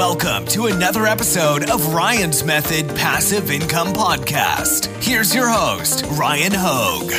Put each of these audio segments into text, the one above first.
Welcome to another episode of Ryan's Method Passive Income Podcast. Here's your host, Ryan Hogue.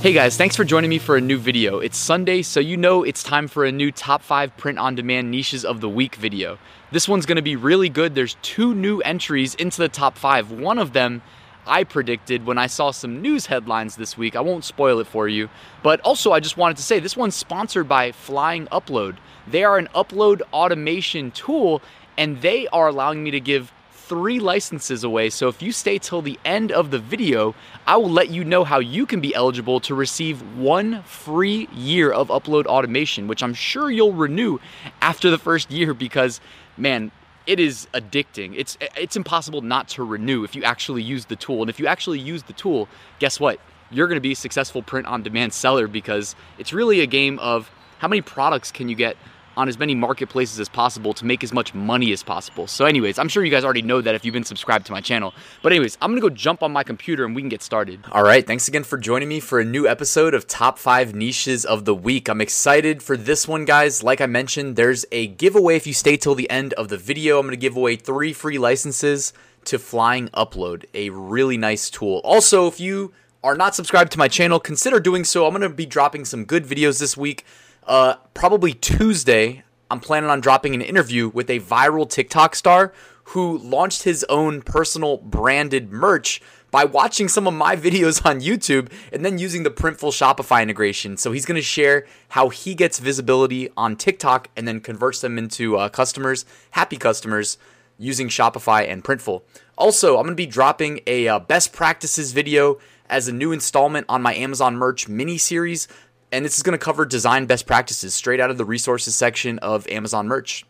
Hey guys, thanks for joining me for a new video. It's Sunday, so you know it's time for a new top 5 print on demand niches of the week video. This one's gonna be really good. There's two new entries into the top 5. One of them I predicted when I saw some news headlines this week. I won't spoil it for you. But also, I just wanted to say this one's sponsored by Flying Upload. They are an upload automation tool, and they are allowing me to give three licenses away. So if you stay till the end of the video, I will let you know how you can be eligible to receive one free year of upload automation, which I'm sure you'll renew after the first year because, man, it is addicting. It's it's impossible not to renew if you actually use the tool. And if you actually use the tool, guess what? You're going to be a successful print on demand seller because it's really a game of how many products can you get on as many marketplaces as possible to make as much money as possible. So, anyways, I'm sure you guys already know that if you've been subscribed to my channel. But, anyways, I'm gonna go jump on my computer and we can get started. All right, thanks again for joining me for a new episode of Top 5 Niches of the Week. I'm excited for this one, guys. Like I mentioned, there's a giveaway if you stay till the end of the video. I'm gonna give away three free licenses to Flying Upload, a really nice tool. Also, if you are not subscribed to my channel, consider doing so. I'm gonna be dropping some good videos this week. Uh, probably Tuesday, I'm planning on dropping an interview with a viral TikTok star who launched his own personal branded merch by watching some of my videos on YouTube and then using the Printful Shopify integration. So he's going to share how he gets visibility on TikTok and then converts them into uh, customers, happy customers, using Shopify and Printful. Also, I'm going to be dropping a uh, best practices video as a new installment on my Amazon merch mini series and this is going to cover design best practices straight out of the resources section of Amazon merch.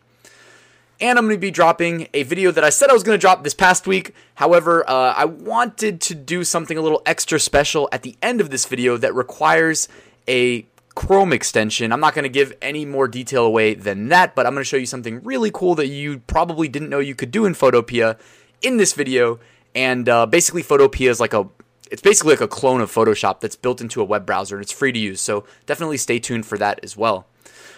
And I'm going to be dropping a video that I said I was going to drop this past week. However, uh, I wanted to do something a little extra special at the end of this video that requires a Chrome extension. I'm not going to give any more detail away than that, but I'm going to show you something really cool that you probably didn't know you could do in Photopea in this video. And uh, basically, Photopea is like a it's basically like a clone of Photoshop that's built into a web browser and it's free to use. So definitely stay tuned for that as well.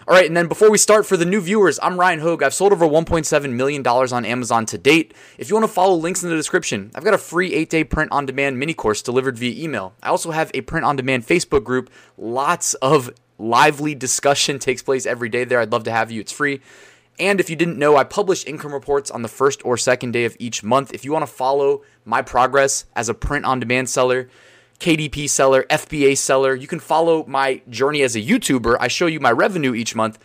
All right, and then before we start, for the new viewers, I'm Ryan Hogue. I've sold over $1.7 million on Amazon to date. If you want to follow links in the description, I've got a free eight day print on demand mini course delivered via email. I also have a print on demand Facebook group. Lots of lively discussion takes place every day there. I'd love to have you. It's free. And if you didn't know, I publish income reports on the first or second day of each month. If you want to follow my progress as a print on demand seller, KDP seller, FBA seller, you can follow my journey as a YouTuber. I show you my revenue each month.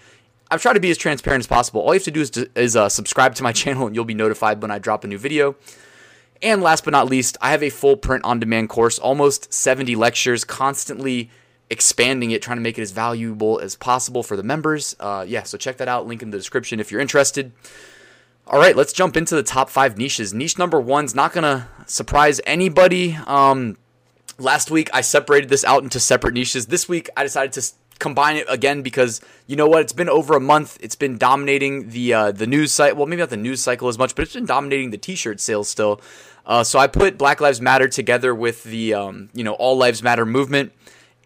I've tried to be as transparent as possible. All you have to do is, to, is uh, subscribe to my channel and you'll be notified when I drop a new video. And last but not least, I have a full print on demand course, almost 70 lectures, constantly expanding it, trying to make it as valuable as possible for the members. Uh, yeah, so check that out. Link in the description if you're interested. All right, let's jump into the top five niches. Niche number one's not gonna surprise anybody. Um, last week I separated this out into separate niches. This week I decided to combine it again because you know what? It's been over a month. It's been dominating the uh, the news site. Well, maybe not the news cycle as much, but it's been dominating the T-shirt sales still. Uh, so I put Black Lives Matter together with the um, you know All Lives Matter movement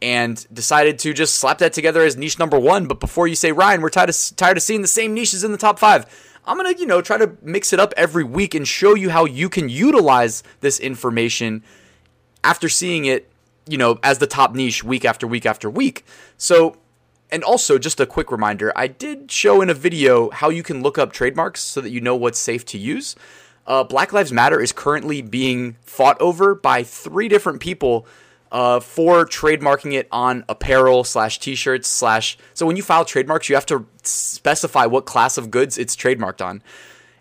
and decided to just slap that together as niche number one. But before you say, Ryan, we're tired of, tired of seeing the same niches in the top five, I'm going to, you know, try to mix it up every week and show you how you can utilize this information after seeing it, you know, as the top niche week after week after week. So, and also just a quick reminder, I did show in a video how you can look up trademarks so that you know what's safe to use. Uh, Black Lives Matter is currently being fought over by three different people uh, for trademarking it on apparel slash t-shirts slash. So when you file trademarks, you have to specify what class of goods it's trademarked on.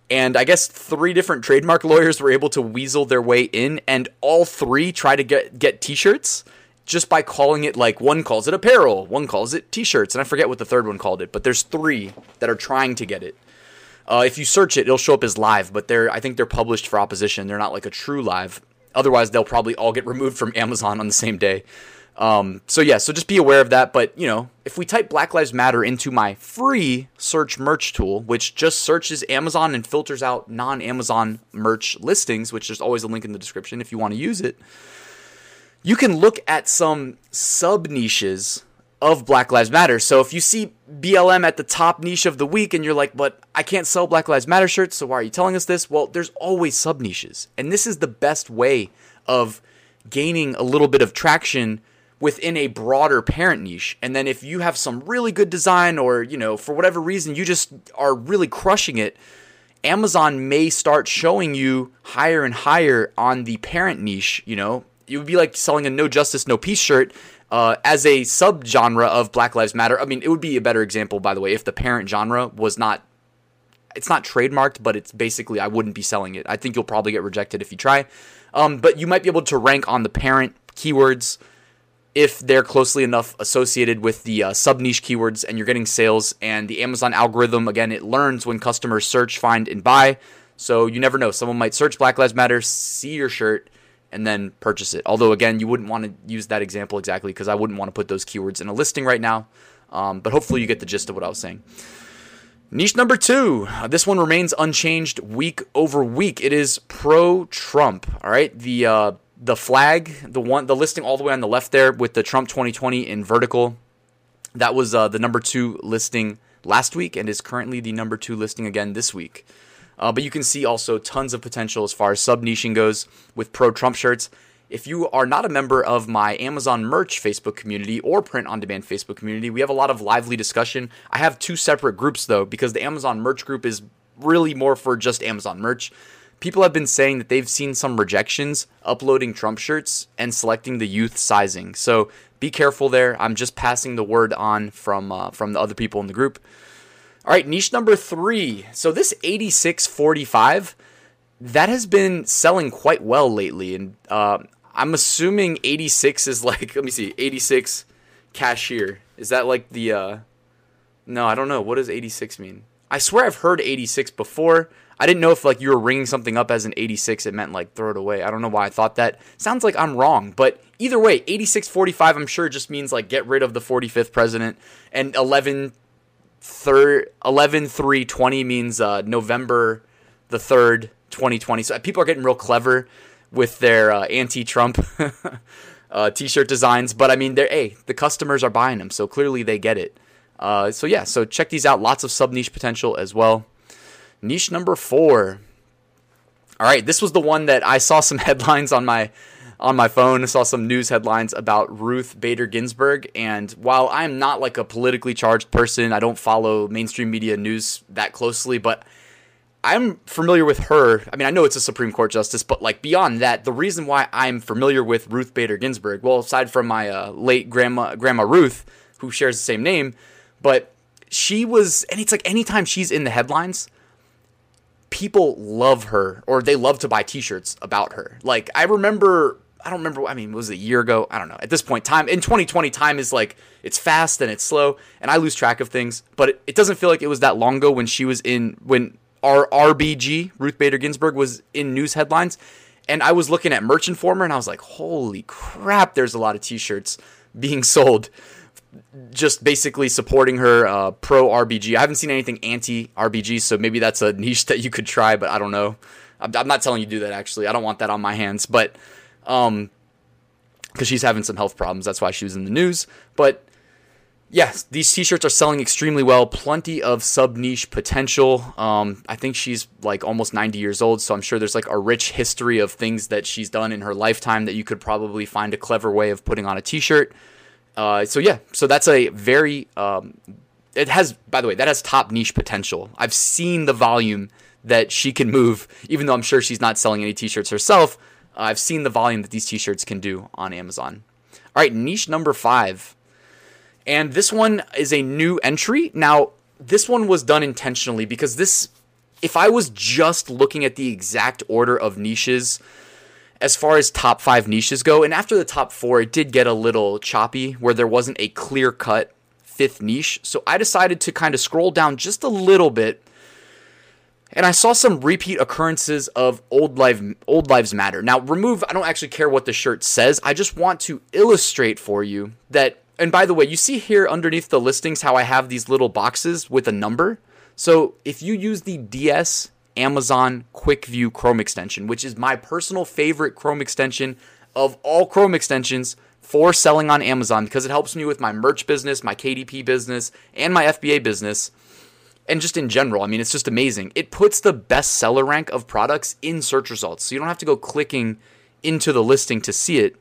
And I guess three different trademark lawyers were able to weasel their way in, and all three try to get get t-shirts just by calling it like one calls it apparel, one calls it t-shirts, and I forget what the third one called it. But there's three that are trying to get it. Uh, if you search it, it'll show up as live, but they're I think they're published for opposition. They're not like a true live. Otherwise, they'll probably all get removed from Amazon on the same day. Um, so yeah, so just be aware of that. But you know, if we type Black Lives Matter into my free search merch tool, which just searches Amazon and filters out non-Amazon merch listings, which there's always a link in the description if you want to use it, you can look at some sub niches of Black Lives Matter. So if you see BLM at the top niche of the week and you're like, but I can't sell Black Lives Matter shirts, so why are you telling us this? Well, there's always sub niches. And this is the best way of gaining a little bit of traction within a broader parent niche. And then if you have some really good design or, you know, for whatever reason you just are really crushing it, Amazon may start showing you higher and higher on the parent niche, you know. It would be like selling a no justice no peace shirt uh, as a subgenre of Black Lives Matter. I mean, it would be a better example, by the way, if the parent genre was not. It's not trademarked, but it's basically I wouldn't be selling it. I think you'll probably get rejected if you try. Um, but you might be able to rank on the parent keywords if they're closely enough associated with the uh, sub niche keywords and you're getting sales. And the Amazon algorithm, again, it learns when customers search, find, and buy. So you never know. Someone might search Black Lives Matter, see your shirt, and then purchase it. Although, again, you wouldn't want to use that example exactly because I wouldn't want to put those keywords in a listing right now. Um, but hopefully, you get the gist of what I was saying. Niche number two. Uh, this one remains unchanged week over week. It is pro Trump. All right, the uh, the flag, the one, the listing all the way on the left there with the Trump 2020 in vertical. That was uh, the number two listing last week and is currently the number two listing again this week. Uh, but you can see also tons of potential as far as sub niching goes with pro Trump shirts. If you are not a member of my Amazon merch Facebook community or print on demand Facebook community, we have a lot of lively discussion. I have two separate groups though, because the Amazon merch group is really more for just Amazon merch. People have been saying that they've seen some rejections uploading Trump shirts and selecting the youth sizing. So be careful there. I'm just passing the word on from uh, from the other people in the group. All right, niche number three. So this 8645, that has been selling quite well lately, and uh, I'm assuming 86 is like let me see, 86 cashier. Is that like the? Uh, no, I don't know. What does 86 mean? I swear I've heard 86 before. I didn't know if like you were ringing something up as an 86, it meant like throw it away. I don't know why I thought that. Sounds like I'm wrong, but either way, 8645 I'm sure just means like get rid of the 45th president and 11 third 11 3 20 means uh, November the 3rd 2020. So people are getting real clever with their uh, anti-Trump uh, t-shirt designs, but I mean they're hey, the customers are buying them, so clearly they get it. Uh, so yeah, so check these out. Lots of sub niche potential as well. Niche number four. All right, this was the one that I saw some headlines on my on my phone. Saw some news headlines about Ruth Bader Ginsburg, and while I'm not like a politically charged person, I don't follow mainstream media news that closely, but I'm familiar with her. I mean, I know it's a Supreme Court justice, but like beyond that, the reason why I'm familiar with Ruth Bader Ginsburg, well, aside from my uh, late grandma, Grandma Ruth, who shares the same name, but she was, and it's like anytime she's in the headlines, people love her or they love to buy t-shirts about her. Like I remember I don't remember I mean was it a year ago? I don't know. At this point time in 2020 time is like it's fast and it's slow and I lose track of things, but it, it doesn't feel like it was that long ago when she was in when our RBG Ruth Bader Ginsburg was in news headlines and I was looking at Merch Informer and I was like, "Holy crap, there's a lot of t-shirts being sold." just basically supporting her uh, pro RBG. I haven't seen anything anti RBG, so maybe that's a niche that you could try, but I don't know. I'm, I'm not telling you to do that actually. I don't want that on my hands, but um, because she's having some health problems, that's why she was in the news. But yes, these t-shirts are selling extremely well. Plenty of sub niche potential. Um, I think she's like almost 90 years old, so I'm sure there's like a rich history of things that she's done in her lifetime that you could probably find a clever way of putting on a t-shirt. Uh, so yeah, so that's a very um, it has by the way that has top niche potential. I've seen the volume that she can move, even though I'm sure she's not selling any t-shirts herself. Uh, I've seen the volume that these t-shirts can do on Amazon. All right, niche number five, and this one is a new entry. Now this one was done intentionally because this, if I was just looking at the exact order of niches as far as top five niches go, and after the top four, it did get a little choppy where there wasn't a clear cut fifth niche. So I decided to kind of scroll down just a little bit. And I saw some repeat occurrences of old life old lives matter. Now, remove I don't actually care what the shirt says. I just want to illustrate for you that and by the way, you see here underneath the listings how I have these little boxes with a number. So, if you use the DS Amazon Quick View Chrome extension, which is my personal favorite Chrome extension of all Chrome extensions for selling on Amazon because it helps me with my merch business, my KDP business, and my FBA business. And just in general, I mean, it's just amazing. It puts the best seller rank of products in search results. So you don't have to go clicking into the listing to see it.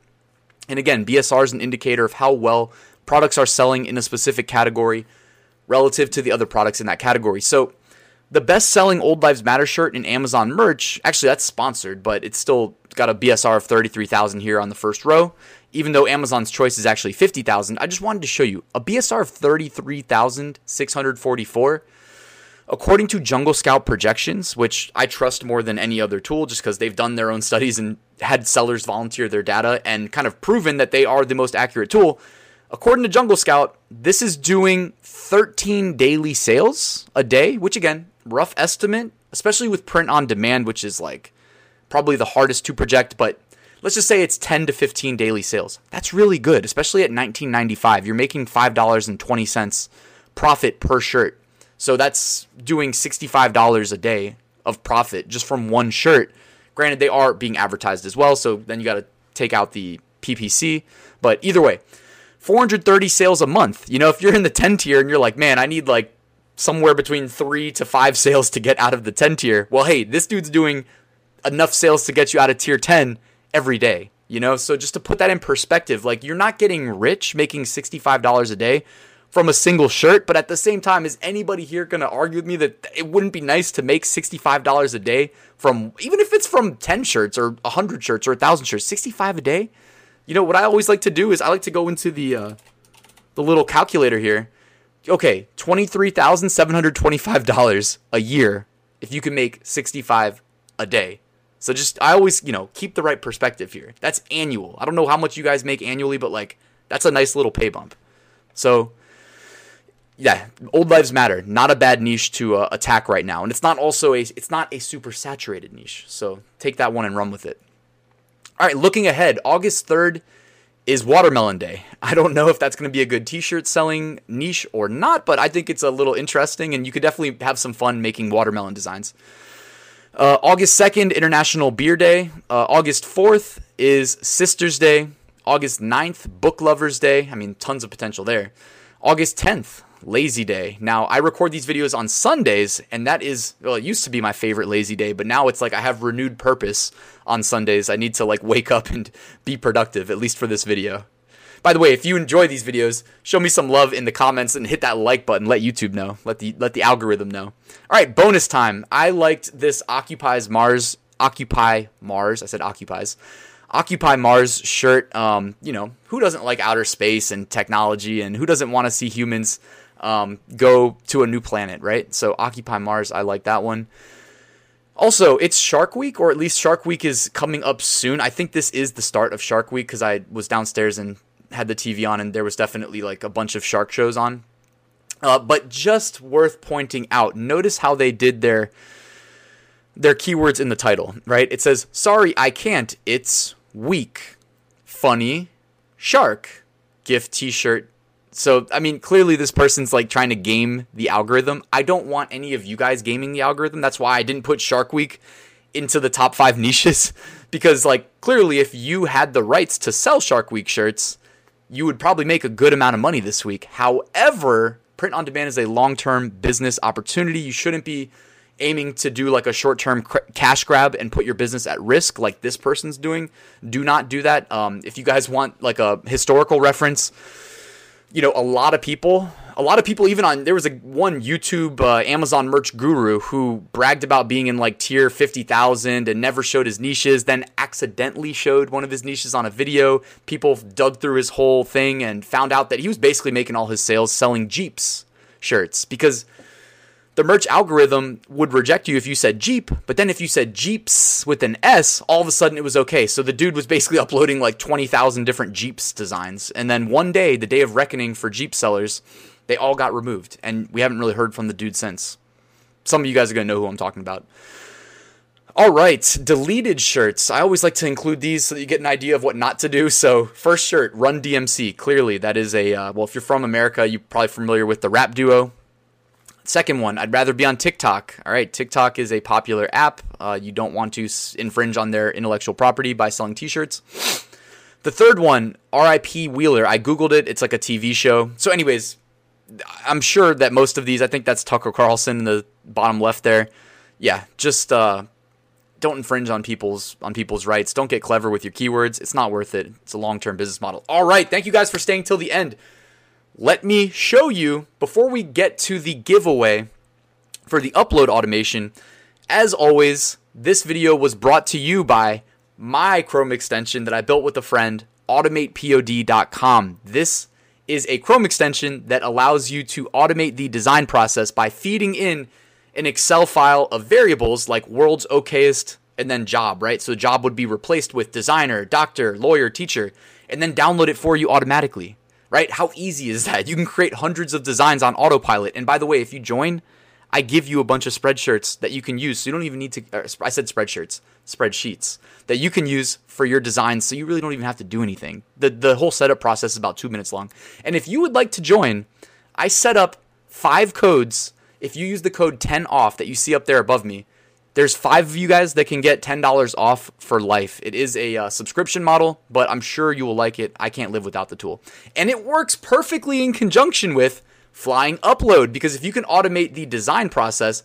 And again, BSR is an indicator of how well products are selling in a specific category relative to the other products in that category. So the best selling Old Lives Matter shirt in Amazon merch, actually that's sponsored, but it's still got a BSR of 33,000 here on the first row. Even though Amazon's choice is actually 50,000, I just wanted to show you a BSR of 33,644. According to Jungle Scout projections, which I trust more than any other tool just because they've done their own studies and had sellers volunteer their data and kind of proven that they are the most accurate tool, According to Jungle Scout, this is doing 13 daily sales a day, which again, rough estimate, especially with print on demand, which is like probably the hardest to project, but let's just say it's 10 to 15 daily sales. That's really good, especially at 19.95. You're making $5.20 profit per shirt. So that's doing $65 a day of profit just from one shirt. Granted, they are being advertised as well, so then you got to take out the PPC, but either way, 430 sales a month. You know, if you're in the 10 tier and you're like, man, I need like somewhere between three to five sales to get out of the 10 tier. Well, hey, this dude's doing enough sales to get you out of tier 10 every day. You know, so just to put that in perspective, like you're not getting rich making $65 a day from a single shirt, but at the same time, is anybody here going to argue with me that it wouldn't be nice to make $65 a day from, even if it's from 10 shirts or 100 shirts or 1,000 shirts, 65 a day? You know what I always like to do is I like to go into the uh, the little calculator here. Okay, twenty three thousand seven hundred twenty five dollars a year if you can make sixty five a day. So just I always you know keep the right perspective here. That's annual. I don't know how much you guys make annually, but like that's a nice little pay bump. So yeah, old lives matter. Not a bad niche to uh, attack right now, and it's not also a it's not a super saturated niche. So take that one and run with it. All right, looking ahead, August 3rd is Watermelon Day. I don't know if that's going to be a good t shirt selling niche or not, but I think it's a little interesting and you could definitely have some fun making watermelon designs. Uh, August 2nd, International Beer Day. Uh, August 4th is Sisters Day. August 9th, Book Lovers Day. I mean, tons of potential there. August 10th, lazy day. Now, I record these videos on Sundays, and that is, well, it used to be my favorite lazy day, but now it's like I have renewed purpose on Sundays. I need to like wake up and be productive, at least for this video. By the way, if you enjoy these videos, show me some love in the comments and hit that like button. Let YouTube know. Let the let the algorithm know. All right, bonus time. I liked this occupies Mars. Occupy Mars. I said occupies. Occupy Mars shirt. Um, you know, who doesn't like outer space and technology, and who doesn't want to see humans um, go to a new planet, right? So Occupy Mars, I like that one. Also, it's Shark Week, or at least Shark Week is coming up soon. I think this is the start of Shark Week because I was downstairs and had the TV on, and there was definitely like a bunch of shark shows on. Uh, but just worth pointing out, notice how they did their their keywords in the title, right? It says, "Sorry, I can't. It's weak, funny, shark, gift T-shirt, so, I mean, clearly this person's like trying to game the algorithm. I don't want any of you guys gaming the algorithm. That's why I didn't put Shark Week into the top five niches because, like, clearly if you had the rights to sell Shark Week shirts, you would probably make a good amount of money this week. However, print on demand is a long term business opportunity. You shouldn't be aiming to do like a short term cr- cash grab and put your business at risk like this person's doing. Do not do that. Um, if you guys want like a historical reference, you know, a lot of people, a lot of people, even on there was a one YouTube uh, Amazon merch guru who bragged about being in like tier fifty thousand and never showed his niches. Then accidentally showed one of his niches on a video. People dug through his whole thing and found out that he was basically making all his sales selling Jeeps shirts because the merch algorithm would reject you if you said Jeep, but then if you said Jeeps with an S, all of a sudden it was okay. So the dude was basically uploading like 20,000 different Jeeps designs. And then one day, the day of reckoning for Jeep sellers, they all got removed. And we haven't really heard from the dude since. Some of you guys are going to know who I'm talking about. All right, deleted shirts. I always like to include these so that you get an idea of what not to do. So, first shirt, Run DMC. Clearly, that is a, uh, well, if you're from America, you're probably familiar with the rap duo Second one, I'd rather be on TikTok. All right, TikTok is a popular app. Uh, you don't want to infringe on their intellectual property by selling t shirts. The third one, R.I.P. Wheeler. I googled it. It's like a TV show. So, anyways, I'm sure that most of these. I think that's Tucker Carlson in the bottom left there. Yeah, just uh, don't infringe on people's on people's rights. Don't get clever with your keywords. It's not worth it. It's a long-term business model. All right, thank you guys for staying till the end. Let me show you before we get to the giveaway for the upload automation. As always, this video was brought to you by my Chrome extension that I built with a friend, automatepod.com. This is a Chrome extension that allows you to automate the design process by feeding in an Excel file of variables like world's okayest and then job, right? So job would be replaced with designer, doctor, lawyer, teacher, and then download it for you automatically, right? How easy is that? You can create hundreds of designs on autopilot. And by the way, if you join, I give you a bunch of spreadshirts that you can use. So you don't even need to, I said spreadshirts, spreadsheets that you can use for your designs. So you really don't even have to do anything. The, the whole setup process is about two minutes long. And if you would like to join, I set up five codes. If you use the code 10 off that you see up there above me, there's five of you guys that can get $10 off for life. It is a uh, subscription model, but I'm sure you will like it. I can't live without the tool. And it works perfectly in conjunction with flying upload because if you can automate the design process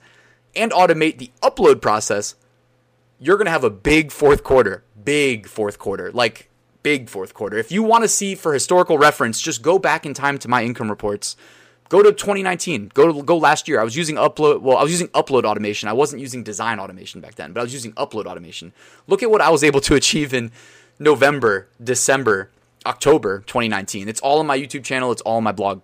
and automate the upload process, you're going to have a big fourth quarter. Big fourth quarter. Like big fourth quarter. If you want to see for historical reference, just go back in time to my income reports. Go to 2019. Go to go last year. I was using upload. Well, I was using upload automation. I wasn't using design automation back then, but I was using upload automation. Look at what I was able to achieve in November, December, October 2019. It's all on my YouTube channel. It's all on my blog.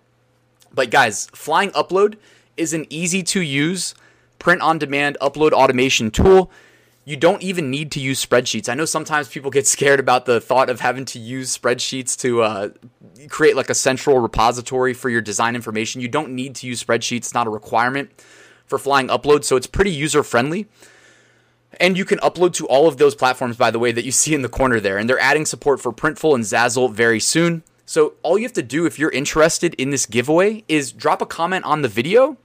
But guys, Flying Upload is an easy to use print on demand upload automation tool. You don't even need to use spreadsheets. I know sometimes people get scared about the thought of having to use spreadsheets to uh, create like a central repository for your design information. You don't need to use spreadsheets, it's not a requirement for Flying Upload, so it's pretty user friendly. And you can upload to all of those platforms, by the way, that you see in the corner there. And they're adding support for Printful and Zazzle very soon. So all you have to do if you're interested in this giveaway is drop a comment on the video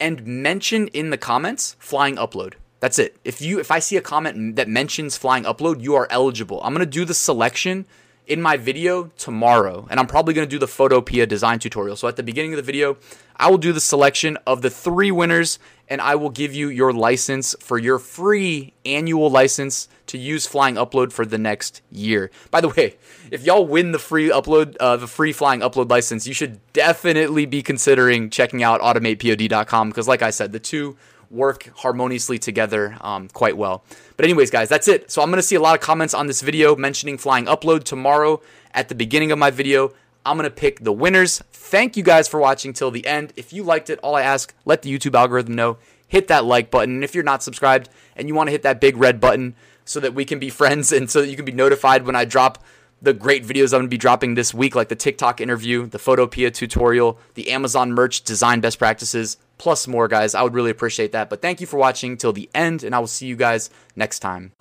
and mention in the comments flying upload. That's it. If you if I see a comment that mentions flying upload, you are eligible. I'm going to do the selection in my video tomorrow, and I'm probably going to do the Photopea design tutorial. So at the beginning of the video, I will do the selection of the three winners, and I will give you your license for your free annual license to use Flying Upload for the next year. By the way, if y'all win the free upload, uh, the free Flying Upload license, you should definitely be considering checking out AutomatePod.com because, like I said, the two work harmoniously together um, quite well. But, anyways, guys, that's it. So, I'm going to see a lot of comments on this video mentioning flying upload tomorrow at the beginning of my video. I'm going to pick the winners. Thank you guys for watching till the end. If you liked it, all I ask, let the YouTube algorithm know. Hit that like button. And if you're not subscribed and you want to hit that big red button so that we can be friends and so that you can be notified when I drop the great videos I'm going to be dropping this week, like the TikTok interview, the Photopea tutorial, the Amazon merch design best practices, plus more, guys. I would really appreciate that. But thank you for watching till the end, and I will see you guys next time.